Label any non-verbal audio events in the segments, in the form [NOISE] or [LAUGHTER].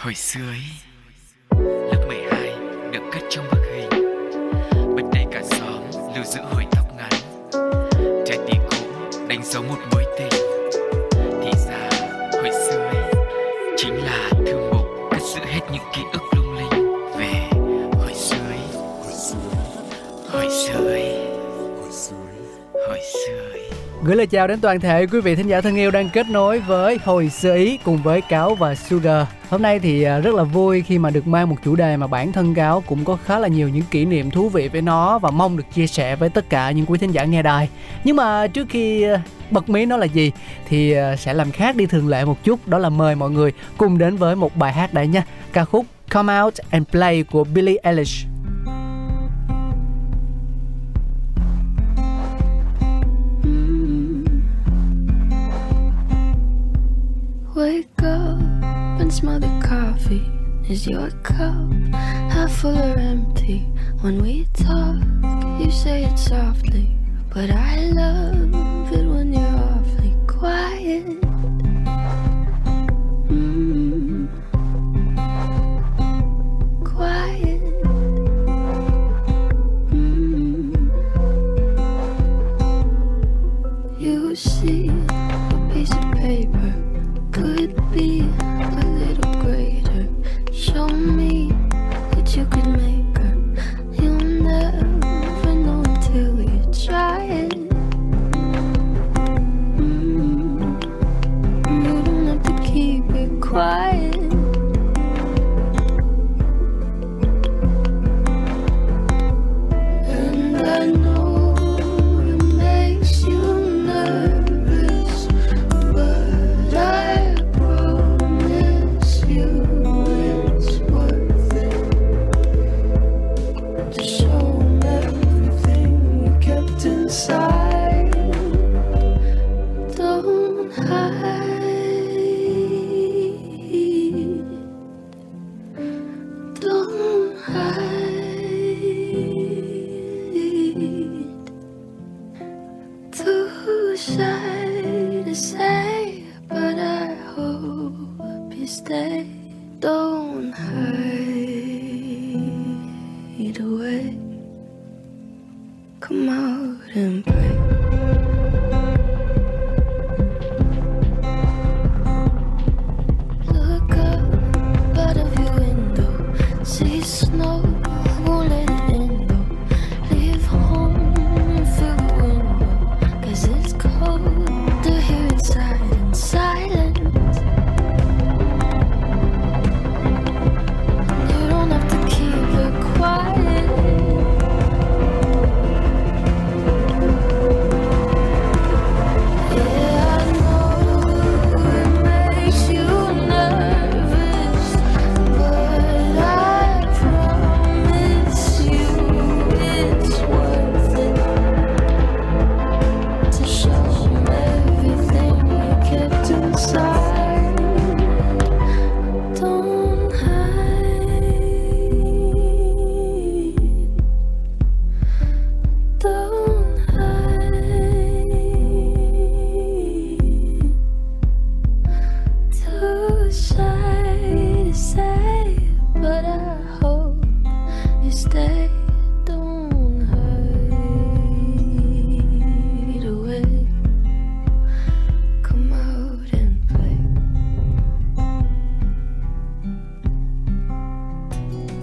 Hồi xưa ấy, Lớp 12 được cất trong bức hình. Bật đầy cả xóm lưu giữ hồi tóc ngắn, Trái tim cũ đánh dấu một mối tình. Thì ra, hồi xưa ấy, Chính là thư mục cất giữ hết những ký ức lung linh. Về hồi xưa ấy, Hồi xưa ấy, Hồi xưa ấy. Gửi lời chào đến toàn thể quý vị thính giả thân yêu đang kết nối với Hồi xưa Ý cùng với Cáo và Sugar. Hôm nay thì à, rất là vui khi mà được mang một chủ đề mà bản thân Cáo cũng có khá là nhiều những kỷ niệm thú vị với nó và mong được chia sẻ với tất cả những quý thính giả nghe đài. Nhưng mà trước khi à, bật mí nó là gì thì à, sẽ làm khác đi thường lệ một chút, đó là mời mọi người cùng đến với một bài hát đây nha. Ca khúc Come Out and Play của Billie Eilish. Hmm. Wake up smell the coffee. Is your cup half full or empty? When we talk, you say it softly, but I love it when you're awfully quiet.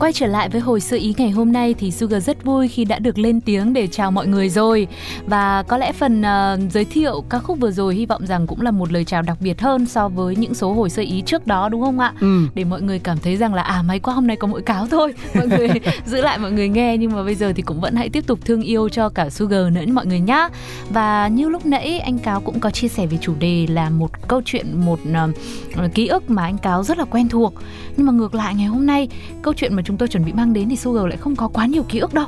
Quay trở lại với hồi sơ ý ngày hôm nay thì Sugar rất vui khi đã được lên tiếng để chào mọi người rồi và có lẽ phần ờ, giới thiệu ca khúc vừa rồi hy vọng rằng cũng là một lời chào đặc biệt hơn so với những số hồi sơ ý trước đó đúng không ạ? Ừ. Để mọi người cảm thấy rằng là à may quá hôm nay có mỗi cáo thôi [LAUGHS] mọi người [LAUGHS] giữ lại mọi người nghe nhưng mà bây giờ thì cũng vẫn hãy tiếp tục thương yêu cho cả Sugar nữa mọi người nhá và như lúc nãy anh cáo cũng có chia sẻ về chủ đề là một câu chuyện một ờ, ký ức mà anh cáo rất là quen thuộc nhưng mà ngược lại ngày hôm nay câu chuyện mà chúng tôi chuẩn bị mang đến thì Sugar lại không có quá nhiều ký ức đâu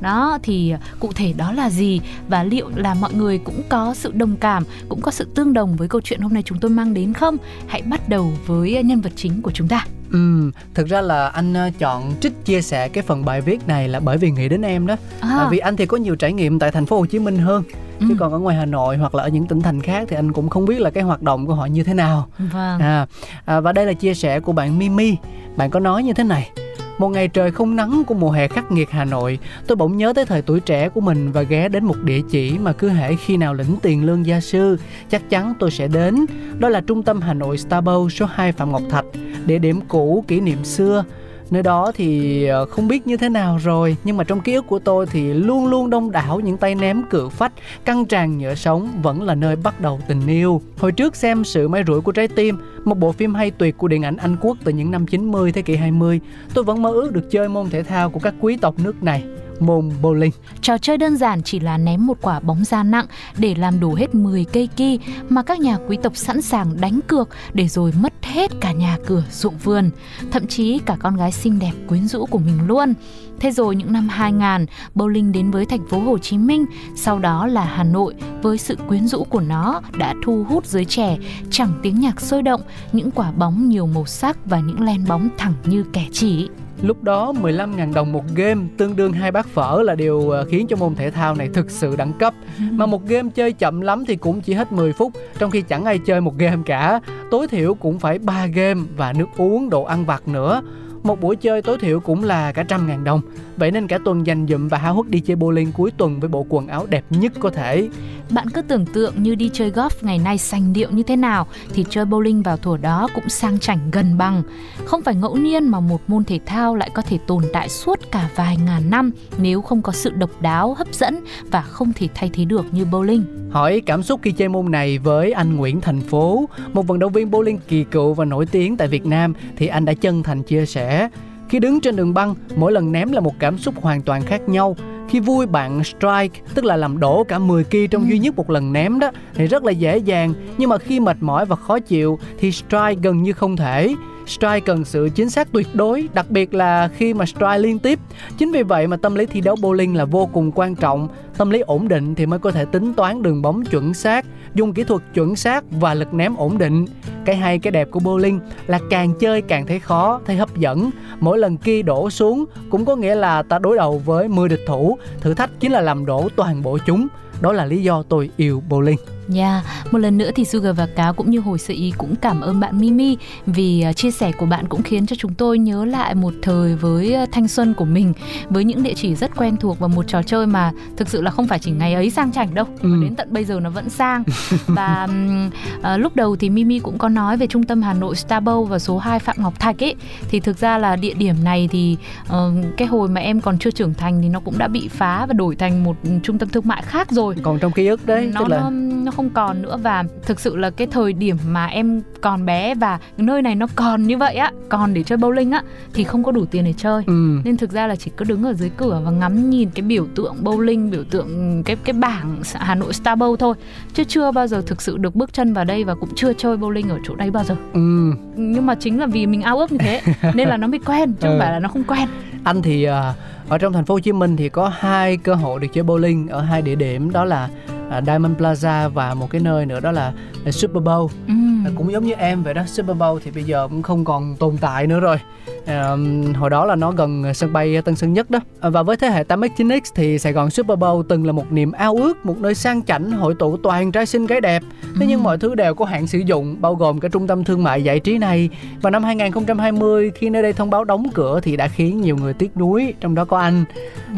đó thì cụ thể đó là gì và liệu là mọi người cũng có sự đồng cảm cũng có sự tương đồng với câu chuyện hôm nay chúng tôi mang đến không hãy bắt đầu với nhân vật chính của chúng ta Ừ, thực ra là anh ờ, chọn trích chia sẻ cái phần bài viết này là bởi vì nghĩ đến em đó. À. Vì anh thì có nhiều trải nghiệm tại thành phố Hồ Chí Minh hơn. chứ Ừ. còn ở ngoài Hà Nội hoặc là ở những tỉnh thành khác thì anh cũng không biết là cái hoạt động của họ như thế nào Vâng. à, à và đây là chia sẻ của bạn Mimi bạn có nói như thế này một ngày trời không nắng của mùa hè khắc nghiệt Hà Nội, tôi bỗng nhớ tới thời tuổi trẻ của mình và ghé đến một địa chỉ mà cứ hễ khi nào lĩnh tiền lương gia sư, chắc chắn tôi sẽ đến. Đó là trung tâm Hà Nội Starbucks số 2 Phạm Ngọc Thạch, địa điểm cũ kỷ niệm xưa. Nơi đó thì ờ, không biết như thế nào rồi, Nhưng mà trong ký ức của tôi thì luôn luôn đông đảo những tay ném cự phách, Căng tràn nhựa sống vẫn là nơi bắt đầu tình yêu. Hồi trước xem Sự May Rủi của Trái Tim, Một bộ phim hay tuyệt của điện ảnh Anh Quốc từ những năm 90 thế kỷ 20 Tôi vẫn mơ ước được chơi môn thể thao của các quý tộc nước này, Môn bowling. Trò chơi đơn giản chỉ là ném một quả bóng da nặng để làm đổ hết 10 cây ki mà các nhà quý tộc sẵn sàng đánh cược để rồi mất hết cả nhà cửa ruộng vườn, thậm chí cả con gái xinh đẹp quyến rũ của mình luôn. Thế rồi những năm 2000, bowling đến với thành phố Hồ Chí Minh, sau đó là Hà Nội với sự quyến rũ của nó đã thu hút giới trẻ, chẳng tiếng nhạc sôi động, những quả bóng nhiều màu sắc và những len bóng thẳng như kẻ chỉ. Lúc đó 15.000 đồng một game tương đương hai bát phở là điều ờ, khiến cho môn thể thao này thực sự đẳng cấp. [LAUGHS] Mà một game chơi chậm lắm thì cũng chỉ hết 10 phút, trong khi chẳng ai chơi một [LAUGHS] game cả. Tối thiểu cũng phải 3 game và nước uống, đồ ăn vặt nữa. Một buổi chơi tối thiểu cũng là cả trăm ngàn đồng Vậy nên cả tuần dành dụm và háo hức đi chơi bowling cuối tuần với bộ quần áo đẹp nhất có thể Bạn cứ tưởng tượng như đi chơi golf ngày nay sành điệu như thế nào thì chơi bowling vào thuở đó cũng sang chảnh gần bằng. Không phải ngẫu nhiên mà một môn thể thao lại có thể tồn tại suốt cả vài ngàn năm nếu không có sự độc đáo, hấp dẫn và không thể thay thế được như bowling. Hỏi cảm xúc khi chơi môn này với anh Nguyễn Thành Phố, một vận động viên bowling kỳ cựu và nổi tiếng tại Việt Nam thì anh đã chân thành chia sẻ khi đứng trên đường băng, mỗi lần ném là một cảm xúc hoàn toàn khác nhau. Khi vui bạn strike, tức là làm đổ cả 10 ki trong duy nhất một lần ném đó, thì rất là dễ dàng. Nhưng mà khi mệt mỏi và khó chịu thì strike gần như không thể. Strike cần sự chính xác tuyệt đối, đặc biệt là khi mà strike liên tiếp. Chính vì vậy mà tâm lý thi đấu bowling là vô cùng quan trọng. Tâm lý ổn định thì mới có thể tính toán đường bóng chuẩn xác, dùng kỹ thuật chuẩn xác và lực ném ổn định. Cái hay cái đẹp của bowling là càng chơi càng thấy khó, thấy hấp dẫn. Mỗi lần kia đổ xuống cũng có nghĩa là ta đối đầu với 10 địch thủ. Thử thách chính là làm đổ toàn bộ chúng. Đó là lý do tôi yêu bowling. Yeah, một lần nữa thì Sugar và Cáo cũng như hồi sự ý cũng cảm ơn bạn Mimi vì uh, chia sẻ của bạn cũng khiến cho chúng tôi nhớ lại một thời với uh, thanh xuân của mình với những địa chỉ rất quen thuộc và một trò chơi mà thực sự là không phải chỉ ngày ấy sang chảnh đâu Ừ. mà đến tận bây giờ nó vẫn sang. [LAUGHS] Và uh, lúc đầu thì Mimi cũng có nói về trung tâm Hà Nội Starbow và số 2 Phạm Ngọc Thạch ấy. Thì thực ra là địa điểm này thì uh, cái hồi mà em còn chưa trưởng thành thì nó cũng đã bị phá và đổi thành một trung tâm thương mại khác rồi. Còn trong ký ức đấy, nó, tức là nó nó không còn nữa và thực sự là cái thời điểm mà em còn bé và nơi này nó còn như vậy á còn để chơi bowling á thì không có đủ tiền để chơi ừ. nên thực ra là chỉ có đứng ở dưới cửa và ngắm nhìn cái biểu tượng bowling biểu tượng cái cái bảng Hà Nội Starbow thôi chứ chưa bao giờ thực sự được bước chân vào đây và cũng chưa chơi bowling ở chỗ đây bao giờ Ừ. nhưng mà chính là vì mình ao ước như thế [LAUGHS] nên là nó mới quen chứ không Ừ. phải là nó không quen Anh thì à, ở trong thành phố Hồ Chí Minh thì có hai cơ hội được chơi bowling ở hai địa điểm đó là à, Diamond Plaza và một cái nơi nữa đó là Super Bowl. ừ. À, cũng giống như em vậy đó Super Bowl thì bây giờ cũng không còn tồn tại nữa rồi à, hồi đó là nó gần sân bay Tân Sơn Nhất đó. À, và với thế hệ 8X 9X thì Sài Gòn Super Bowl từng là một niềm ao ước một nơi sang chảnh hội tụ toàn trai xinh gái đẹp. Thế nhưng Ừ. mọi thứ đều có hạn sử dụng bao gồm cả trung tâm thương mại giải trí này. Và năm 2020 khi nơi đây thông báo đóng cửa thì đã khiến nhiều người tiếc nuối trong đó có anh.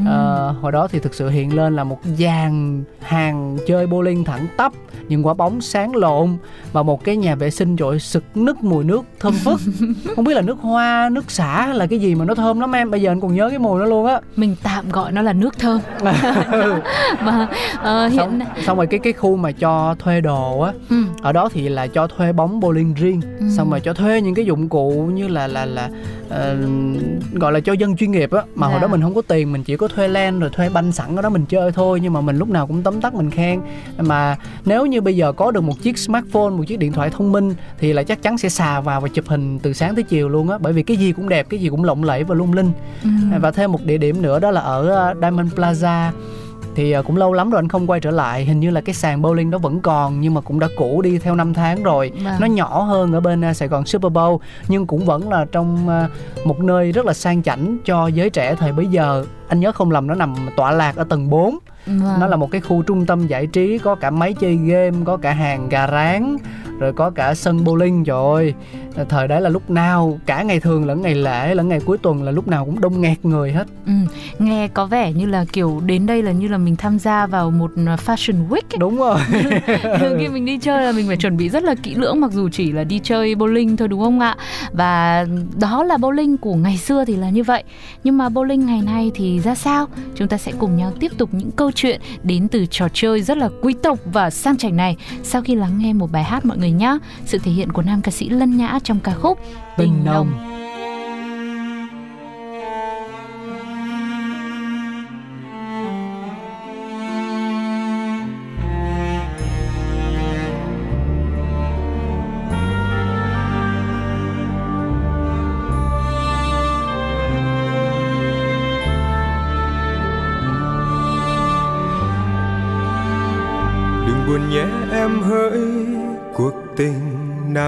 Ờ, hồi đó thì thực sự hiện lên là một dàn hàng chơi bowling thẳng tắp những quả bóng sáng lộn và một cái nhà vệ sinh trội sực nức mùi nước thơm phức. [LAUGHS] Không biết là nước hoa nước xả là cái gì mà nó thơm lắm em? Bây giờ anh còn nhớ cái mùi nó luôn á. Mình tạm gọi nó là nước thơm. [LAUGHS] [LAUGHS] Và ờ, hiện xong, xong rồi cái cái khu mà cho thuê đồ á ừ. ở đó thì là cho thuê bóng bowling riêng Ừ. xong rồi cho thuê những cái dụng cụ như là là là ờ, gọi là cho dân chuyên nghiệp á. Mà hồi Dạ. đó mình không có tiền mình chỉ có thuê len rồi thuê banh sẵn ở đó mình chơi thôi. Nhưng mà mình lúc nào cũng tấm tắc mình khen. Mà nếu như bây giờ có được một chiếc smartphone một chiếc điện thoại thông minh thì là chắc chắn sẽ xà vào và chụp hình từ sáng tới chiều luôn á. Bởi vì cái gì cũng đẹp cái gì cũng lộng lẫy và lung linh. Ừ. và thêm một địa điểm nữa đó là ở ờ, Diamond Plaza. Thì à, cũng lâu lắm rồi anh không quay trở lại. Hình như là cái sàn bowling đó vẫn còn nhưng mà cũng đã cũ đi theo năm tháng rồi. Vâng. nó nhỏ hơn ở bên à, Sài Gòn Super Bowl nhưng cũng vẫn là trong à, một nơi rất là sang chảnh cho giới trẻ thời bấy giờ anh nhớ không lầm nó nằm tọa lạc ở tầng 4 Vâng. nó là một cái khu trung tâm giải trí có cả máy chơi game có cả hàng gà rán rồi có cả sân bowling ơi. Thời đấy là lúc nào cả ngày thường lẫn ngày lễ lẫn ngày cuối tuần là lúc nào cũng đông nghẹt người hết. Ừ, nghe có vẻ như là kiểu đến đây là như là mình tham gia vào một uh, fashion week ấy. đúng rồi. [LAUGHS] Khi mình đi chơi là mình phải chuẩn bị rất là kỹ lưỡng mặc dù chỉ là đi chơi bowling thôi đúng không ạ? Và đó là bowling của ngày xưa thì là như vậy. Nhưng mà bowling ngày nay thì ra sao? Chúng ta sẽ cùng nhau tiếp tục những câu chuyện đến từ trò chơi rất là quý tộc và sang chảnh này. Sau khi lắng nghe một bài hát mọi người nhé sự thể hiện của nam ca sĩ Lân Nhã trong ca khúc Tình nồng. đừng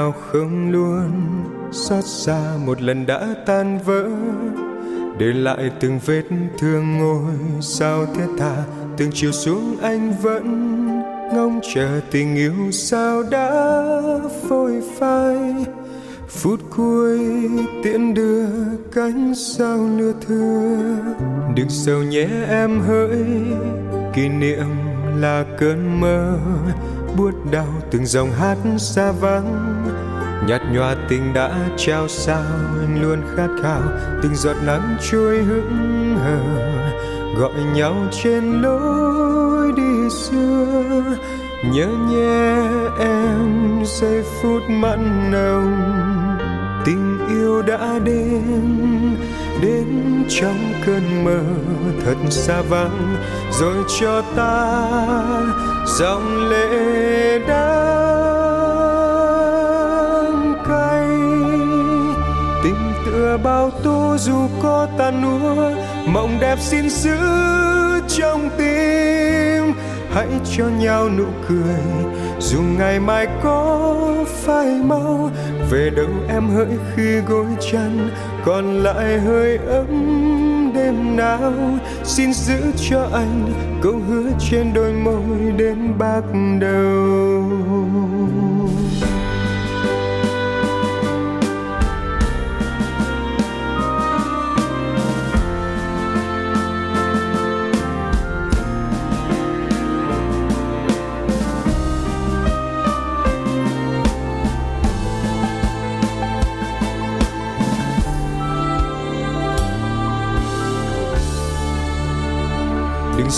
nào không luôn xót xa một lần đã tan vỡ. Để lại từng vết thương ngôi sao thế tha, từng chiều xuống anh vẫn ngóng chờ tình yêu sao đã phôi phai. Phút cuối tiễn đưa cánh sao nửa thưa, đừng sầu nhé em hỡi, kỷ niệm là cơn mơ, buốt đau từng dòng hát xa vắng nhạt nhòa tình đã trao sao anh luôn khát khao. Từng giọt nắng trôi hững hờ, gọi nhau trên lối đi xưa. Nhớ nhé em, giây phút mặn nồng. Tình yêu đã đến đến trong cơn mơ thật xa vắng. Rồi cho ta dòng lệ đắng tựa bao tố dù có tàn nua, mộng đẹp xin giữ trong tim. Hãy cho nhau nụ cười, dù ngày mai có phai mau về đâu em hỡi khi gối chăn còn lại hơi ấm đêm nào? Xin giữ cho anh câu hứa trên đôi môi đến bạc đầu.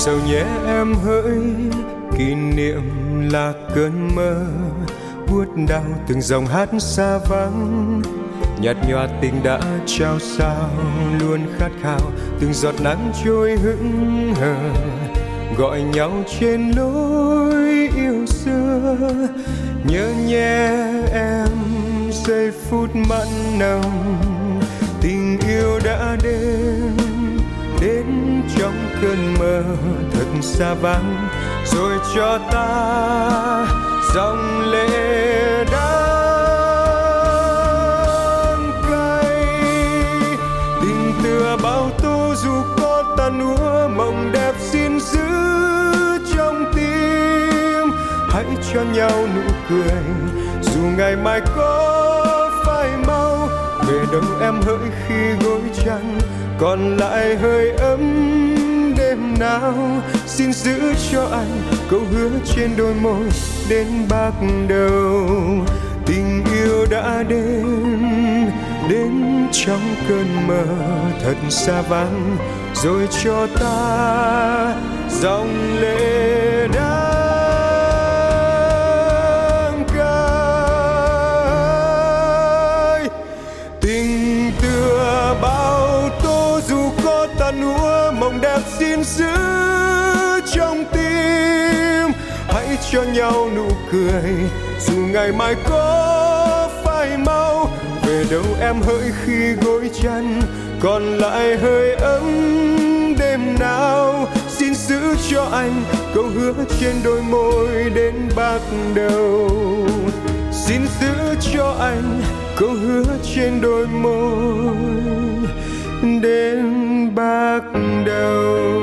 Sao nhé em hỡi, kỷ niệm là cơn mơ buốt đau từng dòng hát xa vắng. Nhạt nhòa tình đã trao sao, luôn khát khao từng giọt nắng trôi hững hờ. Gọi nhau trên lối yêu xưa, nhớ nhé em, giây phút mặn nồng. Tình yêu đã đến cơn mơ thật xa vắng, rồi cho ta dòng lệ đắng cay. Tình tựa bao tố dù có tàn úa mộng đẹp xin giữ trong tim. Hãy cho nhau nụ cười, dù ngày mai có phai mau về đâu em hỡi khi gối chăn còn lại hơi ấm nào. Xin giữ cho anh câu hứa trên đôi môi đến bạc đầu. Tình yêu đã đến đến trong cơn mơ thật xa vắng. Rồi cho ta dòng lệ đắng cho nhau nụ cười. Dù ngày mai có phải mau, về đâu em hỡi khi gối chăn còn lại hơi ấm đêm nào, xin giữ cho anh câu hứa trên đôi môi đến bạc đầu. Xin giữ cho anh câu hứa trên đôi môi đến bạc đầu.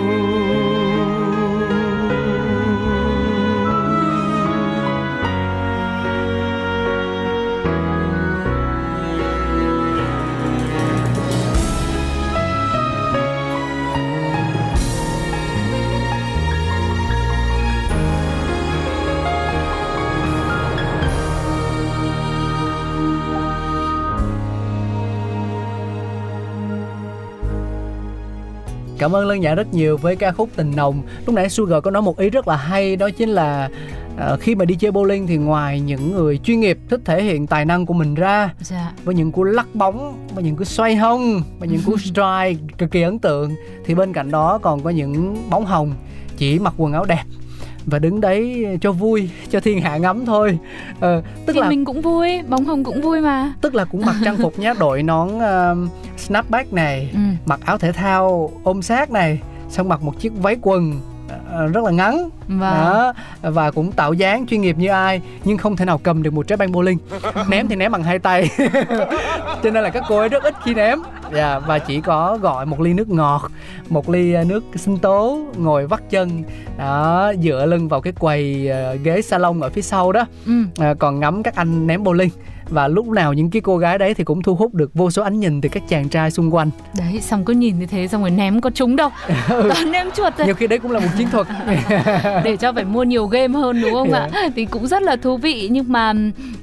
Cảm ơn Lân Nhã rất nhiều với ca khúc Tình Nồng. Lúc nãy Sugar có nói một ý rất là hay đó chính là à, khi mà đi chơi bowling thì ngoài những người chuyên nghiệp thích thể hiện tài năng của mình ra dạ. với những cú lắc bóng, với những cú xoay hông, với những cú [LAUGHS] strike cực kỳ ấn tượng thì bên cạnh đó còn có những bóng hồng chỉ mặc quần áo đẹp và đứng đấy cho vui cho thiên hạ ngắm thôi. Ờ, tức thì là mình cũng vui bóng hồng cũng vui mà. Tức là cũng mặc trang phục nhá đội nón uh, snapback này ừ. mặc áo thể thao ôm sát này xong mặc một chiếc váy quần rất là ngắn. Vâng. đó và cũng tạo dáng chuyên nghiệp như ai nhưng không thể nào cầm được một trái banh bowling [LAUGHS] ném thì ném bằng hai tay. [LAUGHS] Cho nên là các cô ấy rất ít khi ném. Yeah, dạ, và chỉ có gọi một ly nước ngọt một ly ờ, nước sinh tố ngồi vắt chân đó dựa lưng vào cái quầy uh, ghế salon ở phía sau đó. Ừ. uh, còn ngắm các anh ném bowling và lúc nào những cái cô gái đấy thì cũng thu hút được vô số ánh nhìn từ các chàng trai xung quanh. Đấy xong cứ nhìn như thế xong rồi ném có trúng đâu. [LAUGHS] Ừ. toàn ném chuột thôi. Nhiều khi đấy cũng là một chiến thuật. [LAUGHS] Để cho phải mua nhiều game hơn đúng không yeah. ạ thì cũng rất là thú vị. Nhưng mà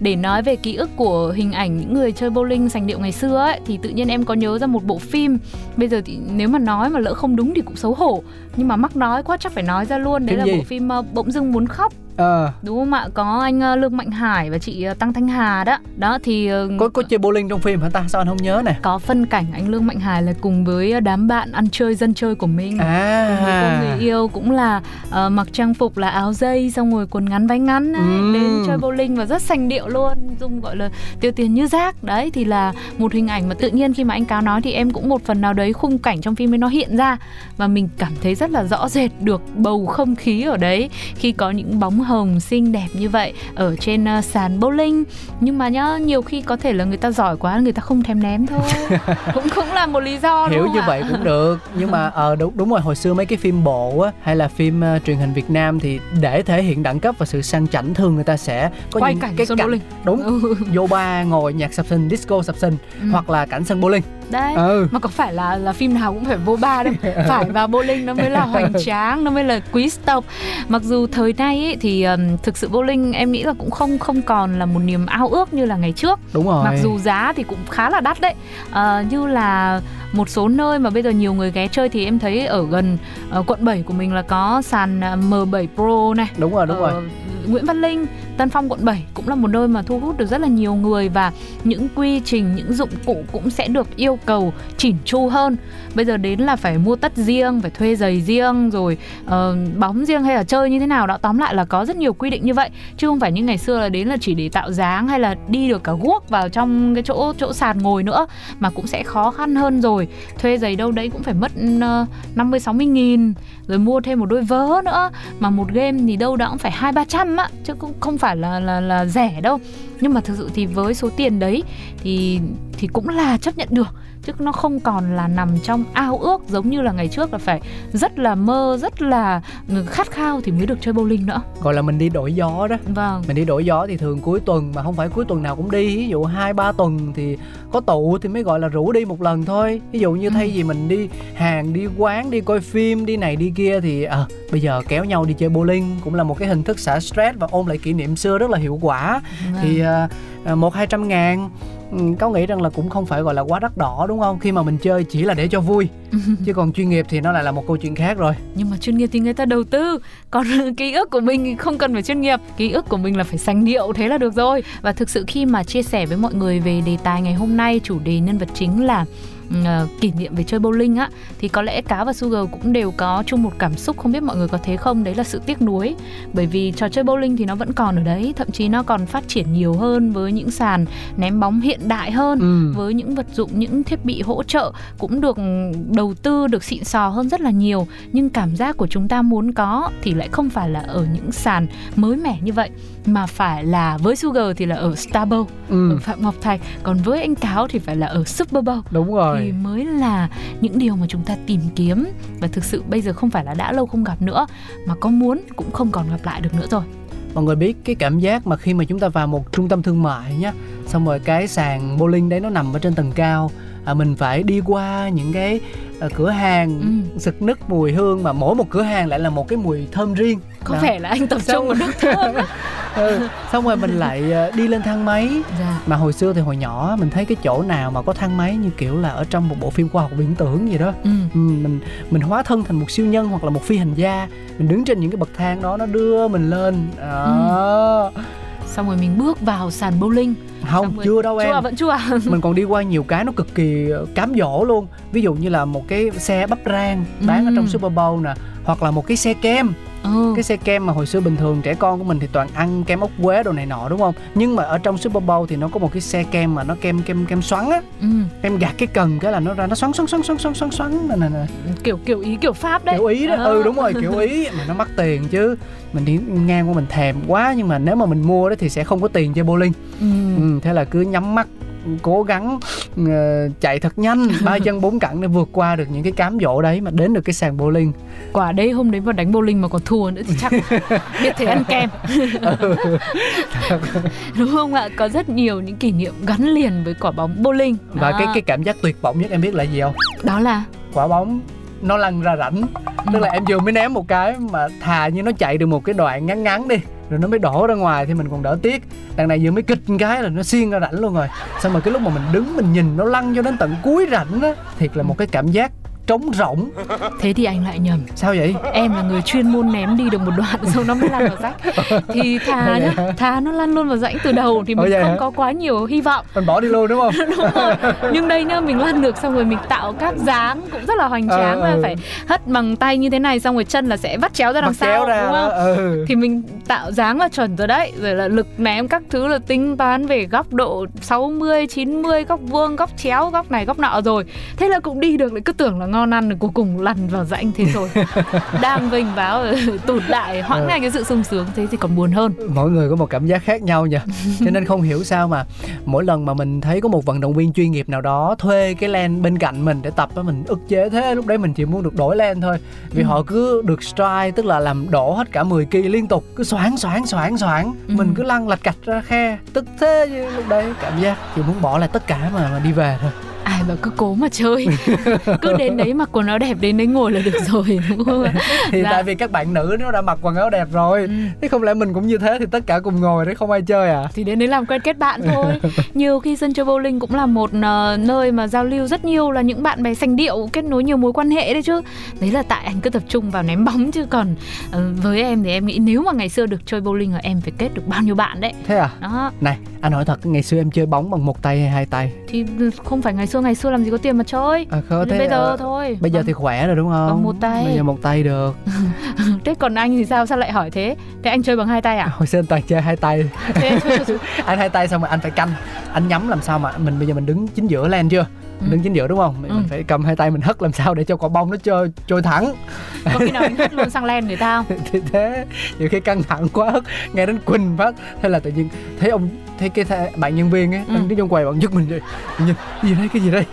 để nói về ký ức của hình ảnh những người chơi bowling sành điệu ngày xưa ấy thì tự nhiên em có nhớ ra một bộ phim. Bây giờ thì nếu mà nói mà lỡ không đúng thì cũng xấu hổ. Nhưng mà mắc nói quá chắc phải nói ra luôn. Đấy Phim là gì? bộ phim uh, bỗng dưng muốn khóc ờ. Đúng không ạ? Có anh uh, lương mạnh hải và chị uh, tăng thanh hà đó. Đó thì có có chơi bowling trong phim hả ta? Sao anh không nhớ này có phân cảnh anh lương mạnh hải là cùng với đám bạn ăn chơi dân chơi của mình. À. cùng với cô người yêu cũng là uh, mặc trang phục là áo dây xong rồi quần ngắn váy ngắn ấy, ừ. đến chơi bowling và rất sành điệu luôn dung gọi là tiêu tiền như rác. Đấy thì là một hình ảnh mà tự nhiên khi mà anh cáo nói thì em cũng một phần nào đấy khung cảnh trong phim ấy nó hiện ra. Và mình cảm thấy rất là rõ rệt được bầu không khí ở đấy. Khi có những bóng hồng xinh đẹp như vậy ở trên uh, sàn bowling nhưng mà nhá nhiều khi có thể là người ta giỏi quá người ta không thèm ném thôi [LAUGHS] cũng cũng là một lý do hiểu như ạ? vậy cũng được nhưng mà ờ uh, đúng đúng rồi hồi xưa mấy cái phim bộ á hay là phim uh, truyền hình Việt Nam thì để thể hiện đẳng cấp và sự sang chảnh thường người ta sẽ có Quay những cảnh cái cảnh bowling. đúng ừ. [LAUGHS] vô ba ngồi nhạc sập sình disco sập sình ừ. hoặc là cảnh sân bowling đấy ừ. mà có phải là là phim nào cũng phải vô ba đâu [LAUGHS] phải vào bowling nó mới là hoành tráng nó mới là quý tộc mặc dù thời nay ấy, thì um, thực sự bowling em nghĩ là cũng không không còn là một niềm ao ước như là ngày trước. Đúng rồi. Mặc dù giá thì cũng khá là đắt đấy. Uh, như là một số nơi mà bây giờ nhiều người ghé chơi thì em thấy ở gần uh, quận 7 của mình là có sàn ờ, M7 Pro này. Đúng rồi đúng uh, rồi. Nguyễn Văn Linh Tân Phong quận 7 cũng là một nơi mà thu hút được rất là nhiều người và những quy trình, những dụng cụ cũng sẽ được yêu cầu chỉn chu hơn. Bây giờ đến là phải mua tất riêng, phải thuê giày riêng rồi uh, bóng riêng hay là chơi như thế nào đó. Tóm lại là có rất nhiều quy định như vậy chứ không phải như ngày xưa là đến là chỉ để tạo dáng hay là đi được cả guốc vào trong cái chỗ chỗ sàn ngồi nữa mà cũng sẽ khó khăn hơn rồi. Thuê giày đâu đấy cũng phải mất uh, 50 60 nghìn rồi mua thêm một đôi vớ nữa mà một game thì đâu đó cũng phải hai ba trăm á chứ cũng không phải là là là rẻ đâu. Nhưng mà thực sự thì với số tiền đấy thì thì cũng là chấp nhận được chứ nó không còn là nằm trong ao ước giống như là ngày trước là phải rất là mơ rất là khát khao thì mới được chơi bowling nữa. Gọi là mình đi đổi gió đó. Vâng. Mình đi đổi gió thì thường cuối tuần mà không phải cuối tuần nào cũng đi. Ví dụ hai ba tuần thì có tụ thì mới gọi là rủ đi một lần thôi. Ví dụ như ừ. thay vì mình đi hàng đi quán đi coi phim đi này đi kia thì à, bây giờ kéo nhau đi chơi bowling cũng là một cái hình thức xả stress và ôm lại kỷ niệm xưa rất là hiệu quả. Vâng. thì à, một hai trăm ngàn cáo nghĩ rằng là cũng không phải gọi là quá đắt đỏ đúng không? Khi mà mình chơi chỉ là để cho vui. [LAUGHS] Chứ còn chuyên nghiệp thì nó lại là một câu chuyện khác rồi. Nhưng mà chuyên nghiệp thì người ta đầu tư. Còn [LAUGHS] ký ức của mình không cần phải chuyên nghiệp. Ký ức của mình là phải sành điệu thế là được rồi. Và thực sự khi mà chia sẻ với mọi người về đề tài ngày hôm nay chủ đề nhân vật chính là uh, kỷ niệm về chơi bowling á thì có lẽ cáo và sugar cũng đều có chung một cảm xúc không biết mọi người có thế không? Đấy là sự tiếc nuối. Bởi vì trò chơi bowling thì nó vẫn còn ở đấy thậm chí nó còn phát triển nhiều hơn với những sàn ném bóng hiện đại hơn ừ. với những vật dụng những thiết bị hỗ trợ cũng được đầu tư được xịn sò hơn rất là nhiều. Nhưng cảm giác của chúng ta muốn có thì lại không phải là ở những sàn mới mẻ như vậy mà phải là với Sugar thì là ở Starbow ừ. ở Phạm Ngọc Thạch. Còn với anh Cáo thì phải là ở Super Bowl. Đúng rồi thì mới là những điều mà chúng ta tìm kiếm. Và thực sự bây giờ không phải là đã lâu không gặp nữa mà có muốn cũng không còn gặp lại được nữa rồi. Mọi người biết cái cảm giác mà khi mà chúng ta vào một trung tâm thương mại nhá xong rồi cái sàn bowling đấy nó nằm ở trên tầng cao à, mình phải đi qua những cái uh, cửa hàng ừ. sực nức mùi hương mà mỗi một cửa hàng lại là một cái mùi thơm riêng. Có vẻ là anh tập trung vào nước thơm [LAUGHS] ừ. xong rồi mình lại uh, đi lên thang máy dạ. mà hồi xưa thì hồi nhỏ mình thấy cái chỗ nào mà có thang máy như kiểu là ở trong một bộ phim khoa học viễn tưởng gì đó ừ. Ừ, mình mình hóa thân thành một siêu nhân hoặc là một phi hành gia mình đứng trên những cái bậc thang đó nó đưa mình lên đó ừ xong rồi mình bước vào sàn bowling không rồi... chưa đâu em chưa vẫn chưa [LAUGHS] mình còn đi qua nhiều cái nó cực kỳ ờ, cám dỗ luôn ví dụ như là một cái xe bắp rang bán ừ. ở trong Super Bowl nè hoặc là một cái xe kem. Ừ. cái xe kem mà hồi xưa bình thường trẻ con của mình thì toàn ăn kem ốc quế đồ này nọ đúng không? Nhưng mà ở trong Super Bowl thì nó có một cái xe kem mà nó kem kem kem xoắn á. Ừ. em gạt cái cần cái là nó ra nó xoắn xoắn xoắn xoắn xoắn xoắn xoắn nè nè kiểu kiểu ý kiểu pháp đấy. Kiểu ý đó. À. ừ đúng rồi kiểu ý. [LAUGHS] Mà nó mắc tiền chứ. Mình đi ngang qua mình thèm quá nhưng mà nếu mà mình mua đó thì sẽ không có tiền chơi bowling. Ừ. ừ thế là cứ nhắm mắt cố gắng uh, chạy thật nhanh [LAUGHS] ba chân bốn cẳng để vượt qua được những cái cám dỗ đấy mà đến được cái sàn bowling. Quả đấy hôm đấy mà đánh bowling mà còn thua nữa thì chắc [LAUGHS] biết thể ăn kem. Ừ. [LAUGHS] đúng không ạ? Có rất nhiều những kỷ niệm gắn liền với quả bóng bowling. Và cái cái cảm giác tuyệt vọng nhất em biết là gì không? Đó là? Quả bóng nó lăn ra rãnh tức là em vừa mới ném một cái mà thà như nó chạy được một cái đoạn ngắn ngắn đi rồi nó mới đổ ra ngoài thì mình còn đỡ tiếc. Đằng này vừa mới kịch cái là nó xiên ra rãnh luôn rồi. Xong rồi cái lúc mà mình đứng mình nhìn nó lăn cho đến tận cuối rãnh á thiệt là một cái cảm giác trống rỗng. Thế thì anh lại nhầm. Sao vậy? Em là người chuyên môn ném đi được một đoạn [LAUGHS] xong nó mới lăn vào rãnh thì thà nhá thà nó lăn luôn vào rãnh từ đầu thì mình không hả? có quá nhiều hy vọng. Mình bỏ đi luôn đúng không? [LAUGHS] Đúng rồi. Nhưng đây nhá mình lăn được xong rồi mình tạo các dáng cũng rất là hoành ờ, tráng ờ, là phải hất bằng tay như thế này xong rồi chân là sẽ vắt chéo ra đằng sau ra đúng không? ừ. thì mình tạo dáng là chuẩn rồi đấy. Rồi là lực ném các thứ là tính toán về góc độ 60 90 góc vuông góc chéo góc này góc nọ rồi. Thế là cũng đi được lại cứ tưởng là ngon ăn rồi cuối cùng lăn vào rãnh thế rồi [LAUGHS] đang vinh báo tụt lại hoãn ngay cái sự sung sướng thế thì còn buồn hơn. Mỗi người có một cảm giác khác nhau nhỉ cho nên không hiểu sao mà mỗi lần mà mình thấy có một vận động viên chuyên nghiệp nào đó thuê cái len bên cạnh mình để tập mình ức chế thế lúc đấy mình chỉ muốn được đổi len thôi. Vì ừ. họ cứ được strike tức là làm đổ hết cả 10 kỳ liên tục cứ xoáng xoáng xoáng xoáng ừ. mình cứ lăn lạch cạch ra khe. Tức thế như lúc đấy cảm giác. Chỉ muốn bỏ lại tất cả mà mà đi về thôi ai mà cứ cố mà chơi. Cứ đến đấy mặc quần áo đẹp đến đấy ngồi là được rồi đúng không ạ? Thì dạ. tại vì các bạn nữ nó đã mặc quần áo đẹp rồi. Ừ. thế không lẽ mình cũng như thế thì tất cả cùng ngồi đấy không ai chơi à? Thì đến đấy làm quen kết bạn thôi. [LAUGHS] Nhiều khi sân chơi bowling cũng là một uh, nơi mà giao lưu rất nhiều là những bạn bè sành điệu kết nối nhiều mối quan hệ đấy chứ. Đấy là tại anh cứ tập trung vào ném bóng chứ. Còn uh, với em thì em nghĩ nếu mà ngày xưa được chơi bowling là em phải kết được bao nhiêu bạn đấy. Thế à? Đó. Này anh hỏi thật ngày xưa em chơi bóng bằng một tay hay hai tay? Thì không phải ngày xưa ngày xưa làm gì có tiền mà chơi. À, khó thế bây giờ à, thôi. bây giờ thì khỏe rồi đúng không? Bằng một tay. Bây giờ một tay được. [LAUGHS] Thế còn anh thì sao? Sao lại hỏi thế? Thế anh chơi bằng hai tay à? Hồi xưa anh toàn chơi hai tay. [LAUGHS] Anh hai tay xong rồi anh phải canh. Anh nhắm làm sao mà mình bây giờ mình đứng chính giữa lên chưa ừ. đứng chính giữa đúng không mình, ừ. phải cầm hai tay mình hất làm sao để cho quả bóng nó trôi trôi thẳng có khi nào anh hất luôn sang len người ta không [LAUGHS] thì thế nhiều khi căng thẳng quá hất nghe đến quỳnh phát thế là tự nhiên thấy ông thấy cái th- bạn nhân viên ấy ừ. đang đứng trong quầy bạn giật mình vậy nhìn gì đây cái gì đây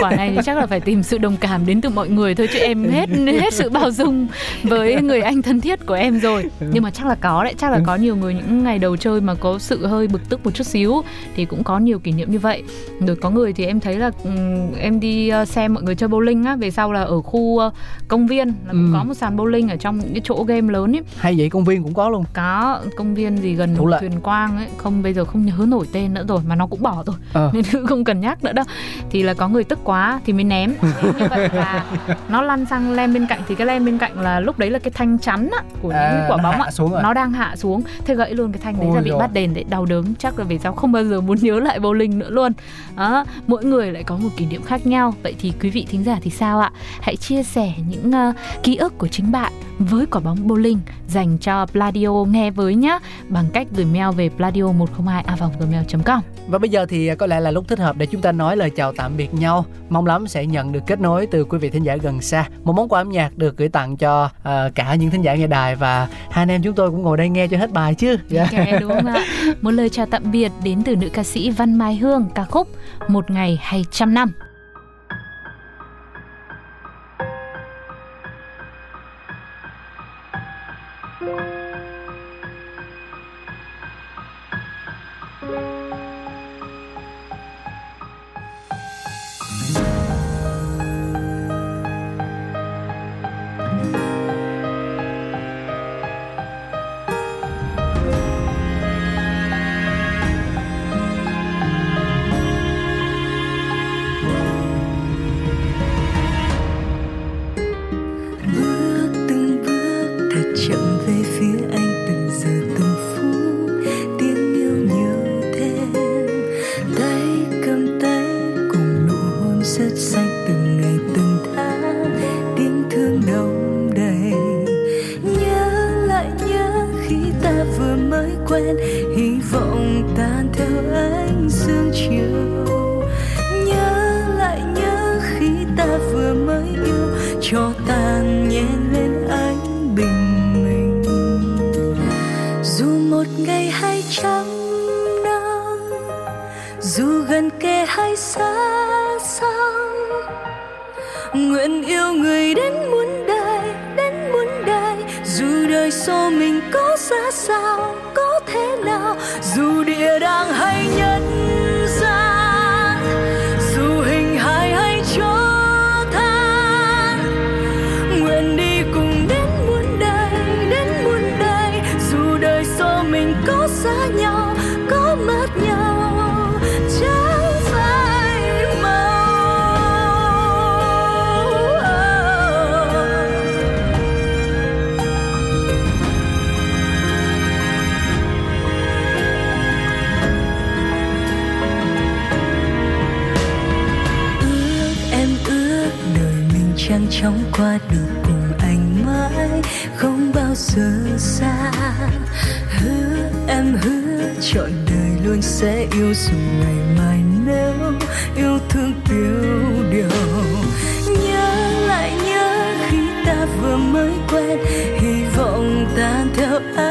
quả này thì chắc là phải tìm sự đồng cảm đến từ mọi người thôi chứ em hết hết sự bao dung với người anh thân thiết của em rồi ừ. nhưng mà chắc là có đấy chắc là ừ. có nhiều người những ngày đầu chơi mà có sự hơi bực tức một chút xíu thì cũng có nhiều kỷ niệm như vậy rồi có người thì em thấy là um, em đi ờ, xem mọi người chơi bowling á về sau là ở khu uh, công viên là cũng ừ. có một sàn bowling ở trong những cái chỗ game lớn ấy. Hay vậy công viên cũng có luôn. Có công viên gì gần thủ thuyền quang ấy. Không bây giờ không nhớ nổi tên nữa rồi mà nó cũng bỏ rồi. Ờ. [LAUGHS] nên cũng không cần nhắc nữa đâu. Thì là có người tức quá thì mới ném. Như vậy là nó lăn sang lem bên cạnh thì cái lem bên cạnh là lúc đấy là cái thanh chắn á, của những À, quả nó bóng ạ rồi. nó đang hạ xuống. Thế gãy luôn cái thanh đấy Ôi là bị dồi. bắt đền đấy đau đớn. Chắc là về sau không bao giờ muốn nhớ lại bowling nữa luôn đó mỗi người lại có một kỷ niệm khác nhau. Vậy thì quý vị thính giả thì sao ạ? Hãy chia sẻ những uh, ký ức của chính bạn với quả bóng bowling dành cho Pladio nghe với nhá bằng cách gửi mail về pladio 102 gmail com Và bây giờ thì có lẽ là lúc thích hợp để chúng ta nói lời chào tạm biệt nhau. Mong lắm sẽ nhận được kết nối từ quý vị thính giả gần xa. Một món quà âm nhạc được gửi tặng cho ờ, cả những thính giả nghe đài và hai anh em chúng tôi cũng ngồi đây nghe cho hết bài chứ. Dạ. Ok đúng không ạ? Một lời chào tạm biệt đến từ nữ ca sĩ Văn Mai Hương ca khúc Một ngày hay trăm năm. Dù địa đàng qua được cùng anh mãi, không bao giờ xa. Hứa em hứa trọn đời luôn sẽ yêu dù ngày mai nếu yêu thương tiêu điều. Nhớ lại nhớ khi ta vừa mới quen, hy vọng tan theo anh.